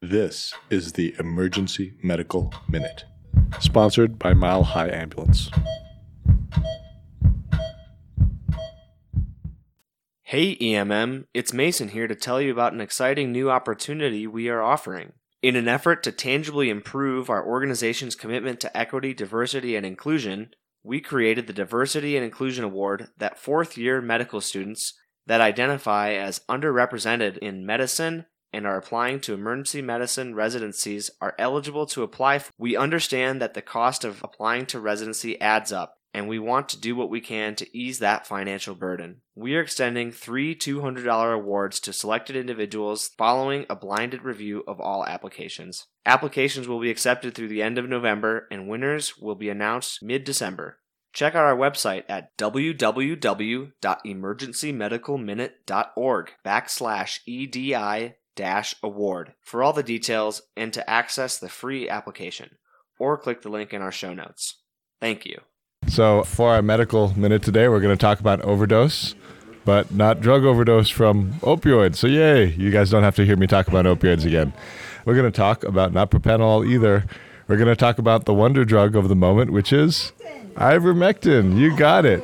This is the Emergency Medical Minute, sponsored by Mile High Ambulance. Hey EMM, it's Mason here to tell you about an exciting new opportunity we are offering. In an effort to tangibly improve our organization's commitment to equity, diversity, and inclusion, we created the Diversity and Inclusion Award that fourth year medical students that identify as underrepresented in medicine and are applying to emergency medicine residencies are eligible to apply. We understand that the cost of applying to residency adds up, and we want to do what we can to ease that financial burden. We are extending three $200 awards to selected individuals following a blinded review of all applications. Applications will be accepted through the end of November, and winners will be announced mid December. Check out our website at www.emergencymedicalminute.org backslash EDI award for all the details and to access the free application, or click the link in our show notes. Thank you. So, for our medical minute today, we're going to talk about overdose, but not drug overdose from opioids. So, yay, you guys don't have to hear me talk about opioids again. We're going to talk about not propranolol either. We're going to talk about the wonder drug of the moment, which is Ivermectin, you got it.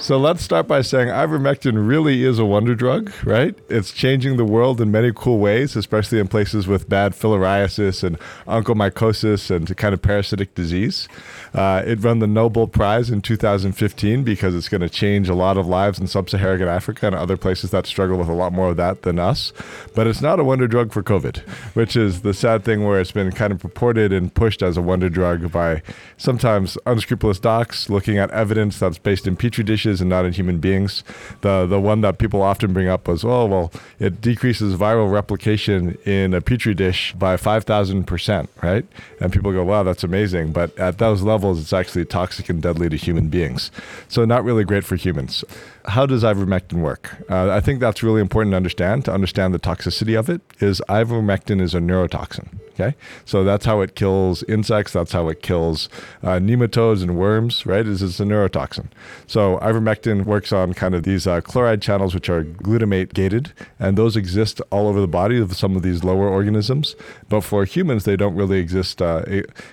So let's start by saying ivermectin really is a wonder drug, right? It's changing the world in many cool ways, especially in places with bad filariasis and onchocerciasis and kind of parasitic disease. Uh, it won the Nobel Prize in 2015 because it's going to change a lot of lives in sub Saharan Africa and other places that struggle with a lot more of that than us. But it's not a wonder drug for COVID, which is the sad thing where it's been kind of purported and pushed as a wonder drug by sometimes unscrupulous doctors looking at evidence that's based in petri dishes and not in human beings. The the one that people often bring up was, oh well, it decreases viral replication in a petri dish by five thousand percent, right? And people go, wow, that's amazing. But at those levels, it's actually toxic and deadly to human beings. So not really great for humans how does ivermectin work? Uh, I think that's really important to understand. To understand the toxicity of it, is ivermectin is a neurotoxin. Okay, so that's how it kills insects. That's how it kills uh, nematodes and worms. Right? Is it's a neurotoxin. So ivermectin works on kind of these uh, chloride channels, which are glutamate gated, and those exist all over the body of some of these lower organisms. But for humans, they don't really exist uh,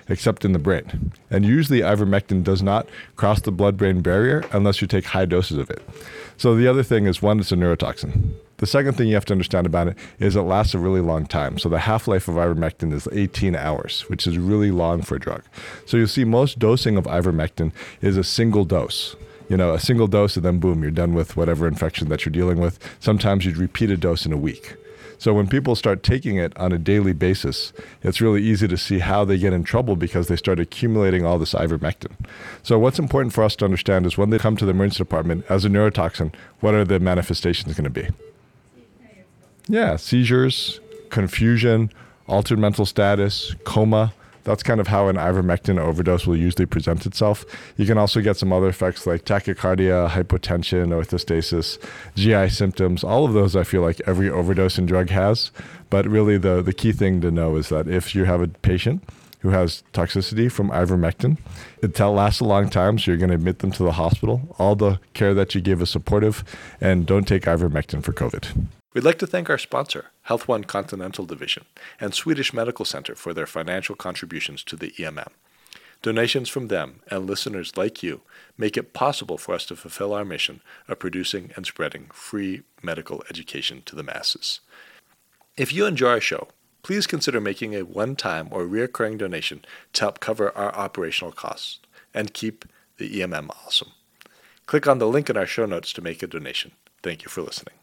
except in the brain. And usually, ivermectin does not cross the blood-brain barrier unless you take high doses of it. So the other thing is one, it's a neurotoxin. The second thing you have to understand about it is it lasts a really long time. So the half life of ivermectin is 18 hours, which is really long for a drug. So you'll see most dosing of ivermectin is a single dose. You know, a single dose, and then boom, you're done with whatever infection that you're dealing with. Sometimes you'd repeat a dose in a week. So when people start taking it on a daily basis, it's really easy to see how they get in trouble because they start accumulating all this ivermectin. So what's important for us to understand is when they come to the emergency department as a neurotoxin, what are the manifestations going to be? Yeah, seizures, confusion, altered mental status, coma, that's kind of how an ivermectin overdose will usually present itself. You can also get some other effects like tachycardia, hypotension, orthostasis, GI symptoms. All of those I feel like every overdosing drug has. But really, the, the key thing to know is that if you have a patient who has toxicity from ivermectin, it lasts a long time, so you're going to admit them to the hospital. All the care that you give is supportive, and don't take ivermectin for COVID. We'd like to thank our sponsor, Health One Continental Division, and Swedish Medical Center for their financial contributions to the EMM. Donations from them and listeners like you make it possible for us to fulfill our mission of producing and spreading free medical education to the masses. If you enjoy our show, please consider making a one time or recurring donation to help cover our operational costs and keep the EMM awesome. Click on the link in our show notes to make a donation. Thank you for listening.